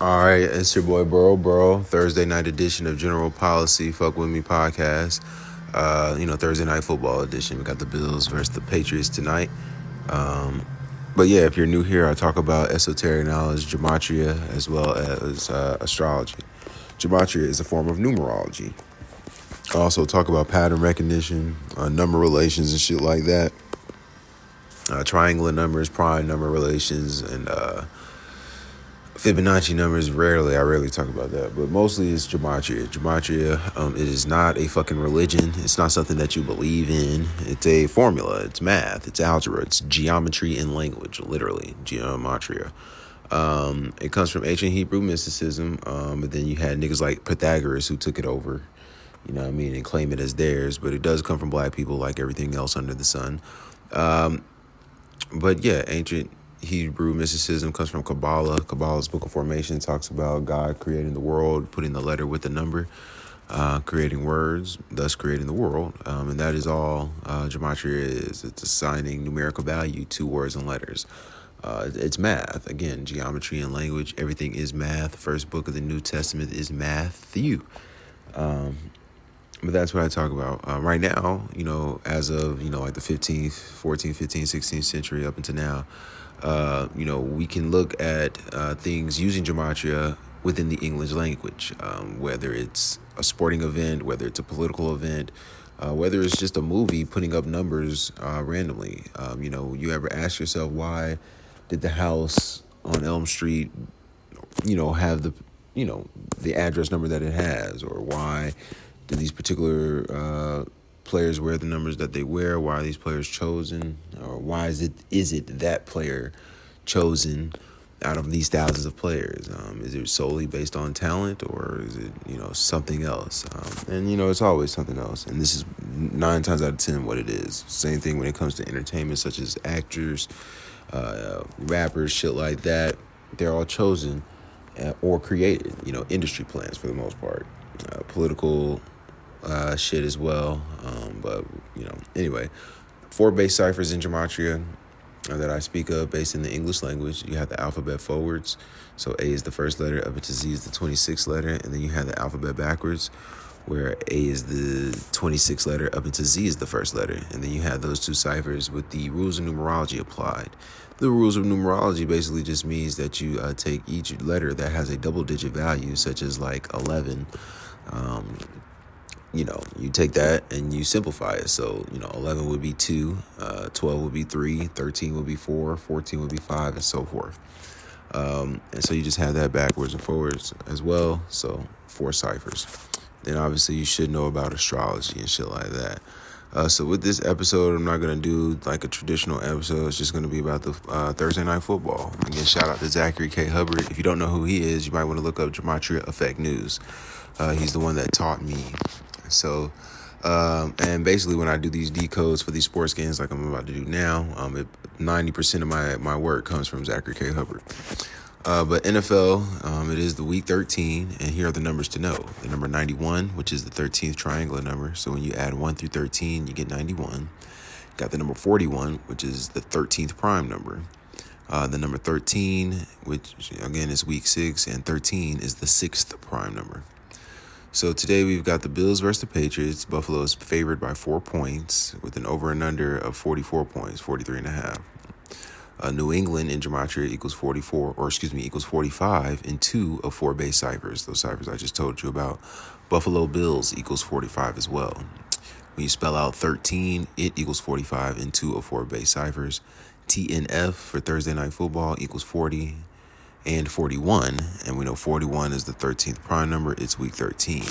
All right, it's your boy Bro Bro. Thursday night edition of General Policy Fuck With Me podcast. Uh, you know, Thursday night football edition. We got the Bills versus the Patriots tonight. Um, but yeah, if you're new here, I talk about esoteric knowledge, gematria, as well as uh, astrology. Gematria is a form of numerology. I also talk about pattern recognition, uh, number relations, and shit like that. Uh, triangular numbers, prime number relations, and uh, Fibonacci numbers rarely. I rarely talk about that, but mostly it's gematria. Gematria, um, it is not a fucking religion. It's not something that you believe in. It's a formula. It's math. It's algebra. It's geometry in language. Literally, gematria. Um, it comes from ancient Hebrew mysticism, um, but then you had niggas like Pythagoras who took it over. You know what I mean, and claim it as theirs. But it does come from black people, like everything else under the sun. Um, but yeah, ancient Hebrew mysticism comes from Kabbalah. Kabbalah's Book of Formation talks about God creating the world, putting the letter with the number, uh, creating words, thus creating the world. Um, and that is all uh, Gematria is. It's assigning numerical value to words and letters. Uh, it's math. Again, geometry and language, everything is math. First book of the New Testament is Matthew. Um, but that's what I talk about. Uh, right now, you know, as of, you know, like the 15th, 14th, 15th, 16th century up until now, uh, you know, we can look at uh, things using gematria within the English language, um, whether it's a sporting event, whether it's a political event, uh, whether it's just a movie putting up numbers uh, randomly. Um, you know, you ever ask yourself why did the house on Elm Street, you know, have the, you know, the address number that it has, or why did these particular uh, players wear the numbers that they wear? Why are these players chosen? Or why is it is it that player chosen out of these thousands of players? Um, is it solely based on talent, or is it you know something else? Um, and you know it's always something else. And this is nine times out of ten what it is. Same thing when it comes to entertainment, such as actors, uh, rappers, shit like that. They're all chosen uh, or created. You know, industry plans for the most part. Uh, political uh, shit as well. Um, but you know, anyway, four base ciphers in gematria that I speak of, based in the English language. You have the alphabet forwards, so A is the first letter, up to Z is the twenty sixth letter, and then you have the alphabet backwards, where A is the twenty sixth letter, up into Z is the first letter, and then you have those two ciphers with the rules of numerology applied. The rules of numerology basically just means that you uh, take each letter that has a double digit value, such as like 11, um, you know, you take that and you simplify it. So, you know, 11 would be 2, uh, 12 would be 3, 13 would be 4, 14 would be 5, and so forth. Um, and so you just have that backwards and forwards as well. So, four ciphers. Then obviously you should know about astrology and shit like that. Uh, so with this episode, I'm not gonna do like a traditional episode. It's just gonna be about the uh, Thursday night football. Again, shout out to Zachary K. Hubbard. If you don't know who he is, you might want to look up Gematria Effect News. Uh, he's the one that taught me so, um, and basically, when I do these decodes for these sports games, like I'm about to do now, um, 90% of my, my work comes from Zachary K. Hubbard. Uh, but NFL, um, it is the week 13, and here are the numbers to know. The number 91, which is the 13th triangular number. So when you add 1 through 13, you get 91. Got the number 41, which is the 13th prime number. Uh, the number 13, which again is week 6, and 13 is the sixth prime number. So today we've got the Bills versus the Patriots. Buffalo is favored by four points with an over and under of 44 points, 43 and a half. Uh, New England in gematria equals 44, or excuse me, equals 45 in two of four base ciphers. Those ciphers I just told you about. Buffalo Bills equals 45 as well. When you spell out 13, it equals 45 in two of four base ciphers. TNF for Thursday Night Football equals 40 and 41. And we know 41 is the 13th prime number. It's week 13.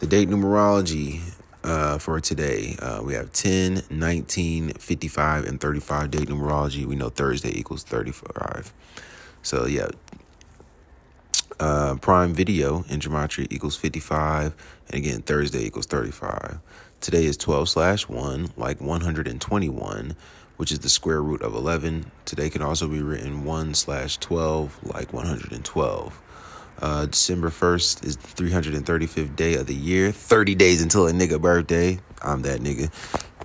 The date numerology uh, for today, uh, we have 10, 19, 55, and 35 date numerology. We know Thursday equals 35. So, yeah. Uh, prime video in gematria equals 55. And again, Thursday equals 35. Today is 12 slash 1, like 121 which is the square root of 11. Today can also be written 1 slash 12, like 112. Uh, December 1st is the 335th day of the year. 30 days until a nigga birthday. I'm that nigga.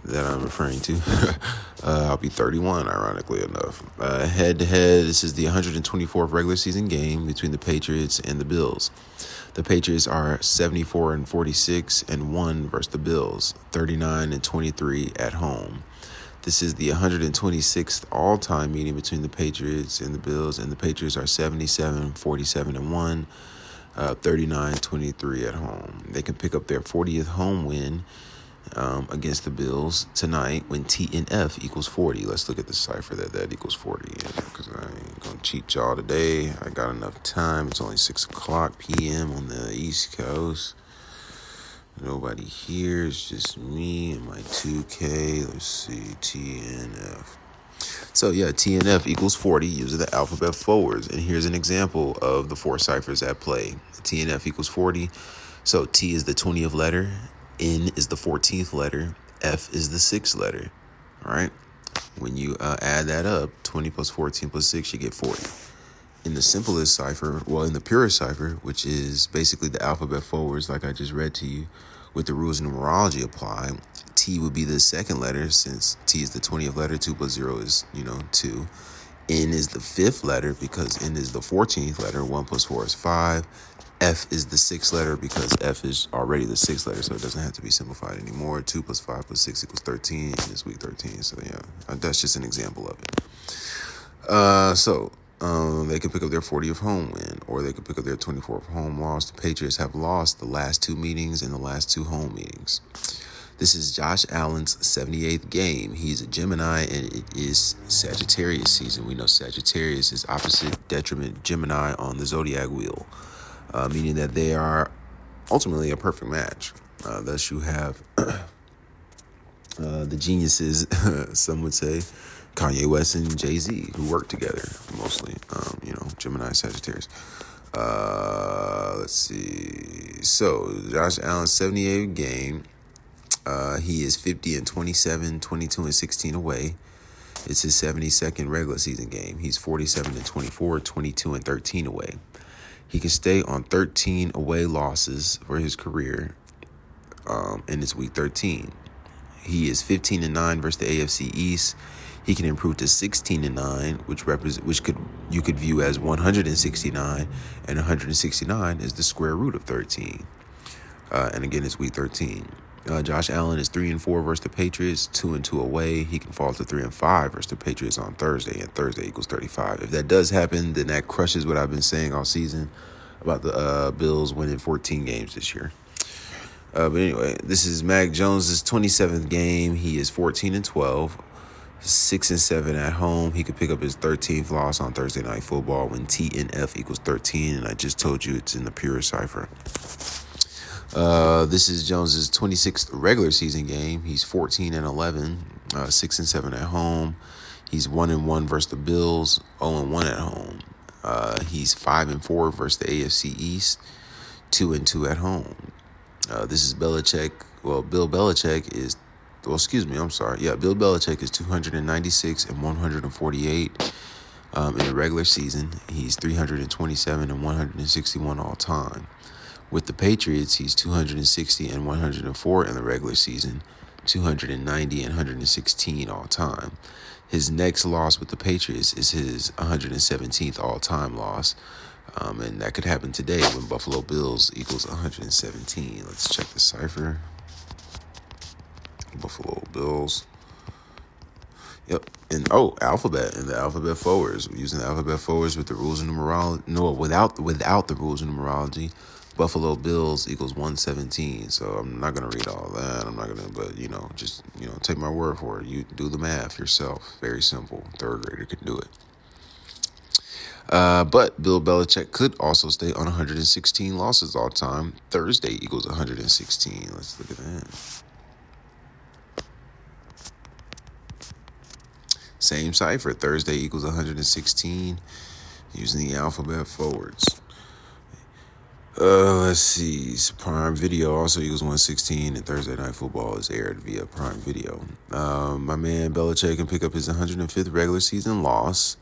that I'm referring to. uh, I'll be 31, ironically enough. Uh, head to head, this is the 124th regular season game between the Patriots and the Bills. The Patriots are 74 and 46 and 1 versus the Bills, 39 and 23 at home. This is the 126th all time meeting between the Patriots and the Bills, and the Patriots are 77, 47, and 1, uh, 39, 23 at home. They can pick up their 40th home win um, against the Bills tonight when TNF equals 40. Let's look at the cipher that that equals 40 because I ain't going to cheat y'all today. I got enough time. It's only 6 o'clock p.m. on the East Coast. Nobody here. It's just me and my 2K. Let's see. TNF. So yeah, TNF equals 40 using the alphabet forwards. And here's an example of the four ciphers at play. TNF equals 40. So T is the 20th letter, N is the 14th letter, F is the sixth letter. All right. When you uh, add that up, 20 plus 14 plus 6, you get 40 in the simplest cipher, well, in the purest cipher, which is basically the alphabet forwards, like I just read to you, with the rules of numerology applied, T would be the second letter since T is the 20th letter. 2 plus 0 is, you know, 2. N is the fifth letter because N is the 14th letter. 1 plus 4 is 5. F is the sixth letter because F is already the sixth letter, so it doesn't have to be simplified anymore. 2 plus 5 plus 6 equals 13, and it's week 13. So, yeah, that's just an example of it. Uh, so, um, they could pick up their 40th home win, or they could pick up their 24th home loss. The Patriots have lost the last two meetings and the last two home meetings. This is Josh Allen's 78th game. He's a Gemini and it is Sagittarius season. We know Sagittarius is opposite detriment Gemini on the zodiac wheel, uh, meaning that they are ultimately a perfect match. Uh, thus, you have uh, the geniuses, some would say, Kanye West and Jay Z, who work together mostly. Um, you know, Gemini, Sagittarius. Uh, let's see. So, Josh Allen, 78 game. Uh, he is 50 and 27, 22 and 16 away. It's his 72nd regular season game. He's 47 and 24, 22 and 13 away. He can stay on 13 away losses for his career, um, and week 13. He is 15 and 9 versus the AFC East. He can improve to 16 and 9, which represent which could you could view as 169, and 169 is the square root of 13. Uh, and again, it's week 13. Uh, Josh Allen is three and four versus the Patriots, two and two away. He can fall to three and five versus the Patriots on Thursday, and Thursday equals 35. If that does happen, then that crushes what I've been saying all season about the uh, Bills winning 14 games this year. Uh, but anyway, this is Mac Jones's 27th game. He is 14 and 12 six and seven at home. He could pick up his 13th loss on Thursday Night Football when T and F equals 13. And I just told you it's in the pure cipher. Uh, this is Jones's 26th regular season game. He's 14 and 11, uh, six and seven at home. He's one and one versus the Bills, 0 and one at home. Uh, he's five and four versus the AFC East, two and two at home. Uh, this is Belichick. Well, Bill Belichick is well, excuse me, I'm sorry. Yeah, Bill Belichick is 296 and 148 um, in the regular season. He's 327 and 161 all time. With the Patriots, he's 260 and 104 in the regular season, 290 and 116 all time. His next loss with the Patriots is his 117th all time loss. Um, and that could happen today when Buffalo Bills equals 117. Let's check the cipher. Buffalo Bills. Yep. And oh, alphabet and the alphabet forwards. We're using the alphabet forwards with the rules of numerology. No, without without the rules of numerology. Buffalo Bills equals 117. So I'm not gonna read all that. I'm not gonna, but you know, just you know, take my word for it. You do the math yourself. Very simple. Third grader can do it. Uh, but Bill Belichick could also stay on 116 losses all time. Thursday equals 116. Let's look at that. Same cipher. Thursday equals 116 using the alphabet forwards. Uh, let's see. Prime Video also equals 116, and Thursday Night Football is aired via Prime Video. Um, my man Belichick can pick up his 105th regular season loss.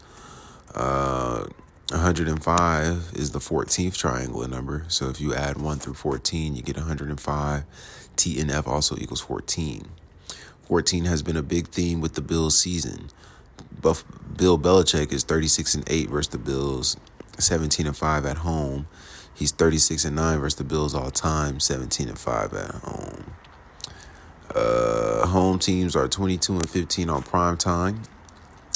Uh, 105 is the 14th triangular number. So if you add 1 through 14, you get 105. T and F also equals 14. 14 has been a big theme with the Bills season. Buff, Bill Belichick is 36 and 8 versus the Bills, 17 and 5 at home. He's 36 and 9 versus the Bills all time, 17 and 5 at home. Uh, home teams are 22 and 15 on prime time.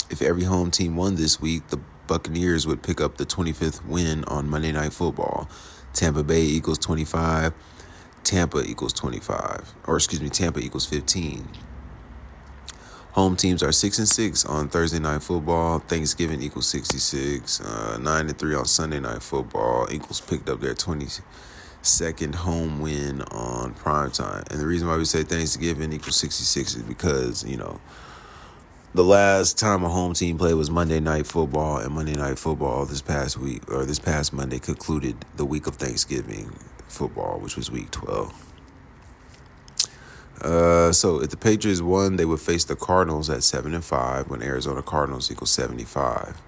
If every home team won this week, the Buccaneers would pick up the 25th win on Monday Night Football. Tampa Bay equals 25. Tampa equals 25. Or excuse me, Tampa equals 15. Home teams are six and six on Thursday night football. Thanksgiving equals sixty six. Uh, nine and three on Sunday night football. Equals picked up their twenty second home win on prime time. And the reason why we say Thanksgiving equals sixty six is because you know the last time a home team played was Monday Night Football, and Monday Night Football this past week or this past Monday concluded the week of Thanksgiving football, which was Week Twelve. Uh, so if the Patriots won, they would face the Cardinals at seven and five when Arizona Cardinals equals seventy five.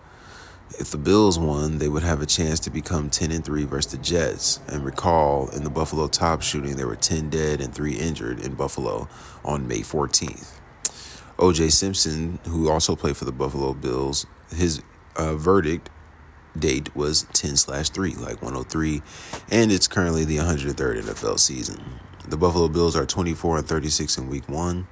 If the Bills won, they would have a chance to become ten and three versus the Jets. And recall, in the Buffalo Tops shooting, there were ten dead and three injured in Buffalo on May fourteenth. O.J. Simpson, who also played for the Buffalo Bills, his uh, verdict date was 10 slash 3, like 103, and it's currently the 103rd NFL season. The Buffalo Bills are 24 and 36 in week one.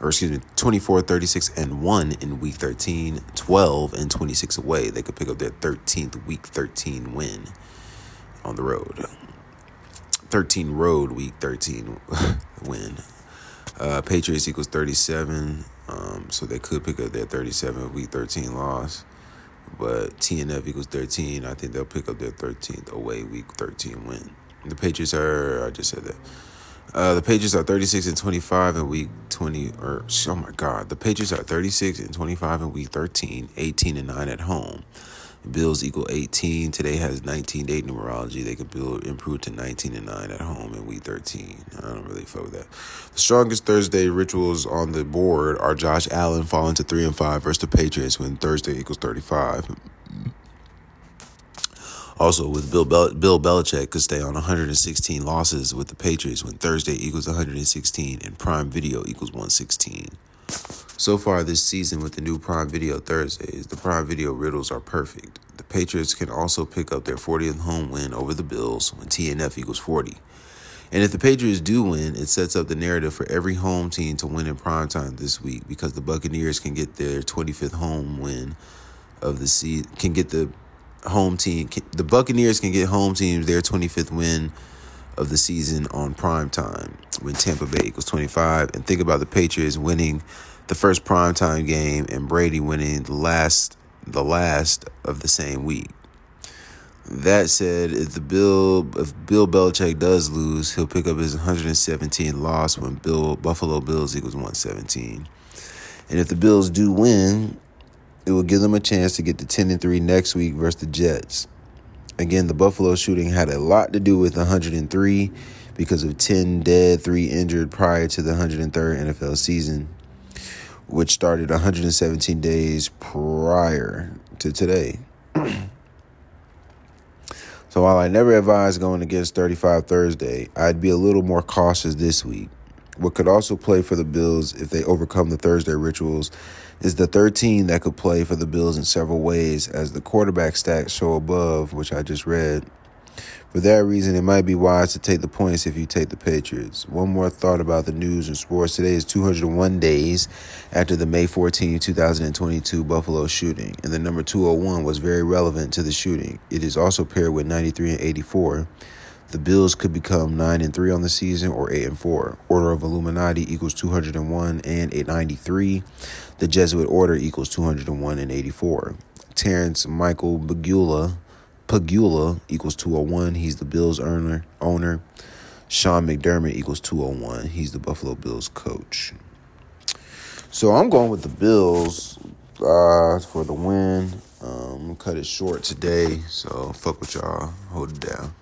Or excuse me, 24, 36, and 1 in week 13, 12 and 26 away. They could pick up their 13th week 13 win on the road. 13 road week 13 win. Uh, Patriots equals 37, um, so they could pick up their 37 week 13 loss. But TNF equals 13. I think they'll pick up their 13th away week 13 win. The Patriots are, I just said that. Uh, the Patriots are 36 and 25 in week 20, or oh my God, the Patriots are 36 and 25 in week 13, 18 and 9 at home. Bills equal 18. Today has 19 date numerology. They could build improve to 19 and 9 at home in week 13. I don't really fuck with that. The strongest Thursday rituals on the board are Josh Allen falling to 3 and 5 versus the Patriots when Thursday equals 35. Also, with Bill Bill Belichick could stay on 116 losses with the Patriots when Thursday equals 116 and Prime Video equals 116. So far this season with the new Prime Video Thursdays, the Prime Video riddles are perfect. The Patriots can also pick up their 40th home win over the Bills when TNF equals 40. And if the Patriots do win, it sets up the narrative for every home team to win in prime time this week because the Buccaneers can get their 25th home win of the season, can get the home team. The Buccaneers can get home teams their 25th win of the season on prime time when Tampa Bay equals 25. And think about the Patriots winning the first prime time game and Brady winning the last the last of the same week. That said, if the Bill if Bill Belichick does lose, he'll pick up his 117 loss when Bill Buffalo Bills equals 117. And if the Bills do win, it will give them a chance to get to 10 and 3 next week versus the Jets. Again, the Buffalo shooting had a lot to do with 103 because of 10 dead, 3 injured prior to the 103rd NFL season, which started 117 days prior to today. so while I never advise going against 35 Thursday, I'd be a little more cautious this week. What could also play for the Bills if they overcome the Thursday rituals is the 13 that could play for the Bills in several ways, as the quarterback stats show above, which I just read. For that reason, it might be wise to take the points if you take the Patriots. One more thought about the news and sports. Today is 201 days after the May 14, 2022 Buffalo shooting, and the number 201 was very relevant to the shooting. It is also paired with 93 and 84. The Bills could become 9 and 3 on the season or 8 and 4. Order of Illuminati equals 201 and 893. The Jesuit Order equals 201 and 84. Terrence Michael Pegula, Pegula equals 201. He's the Bills owner. owner. Sean McDermott equals 201. He's the Buffalo Bills coach. So I'm going with the Bills uh, for the win. Um, cut it short today. So fuck with y'all. Hold it down.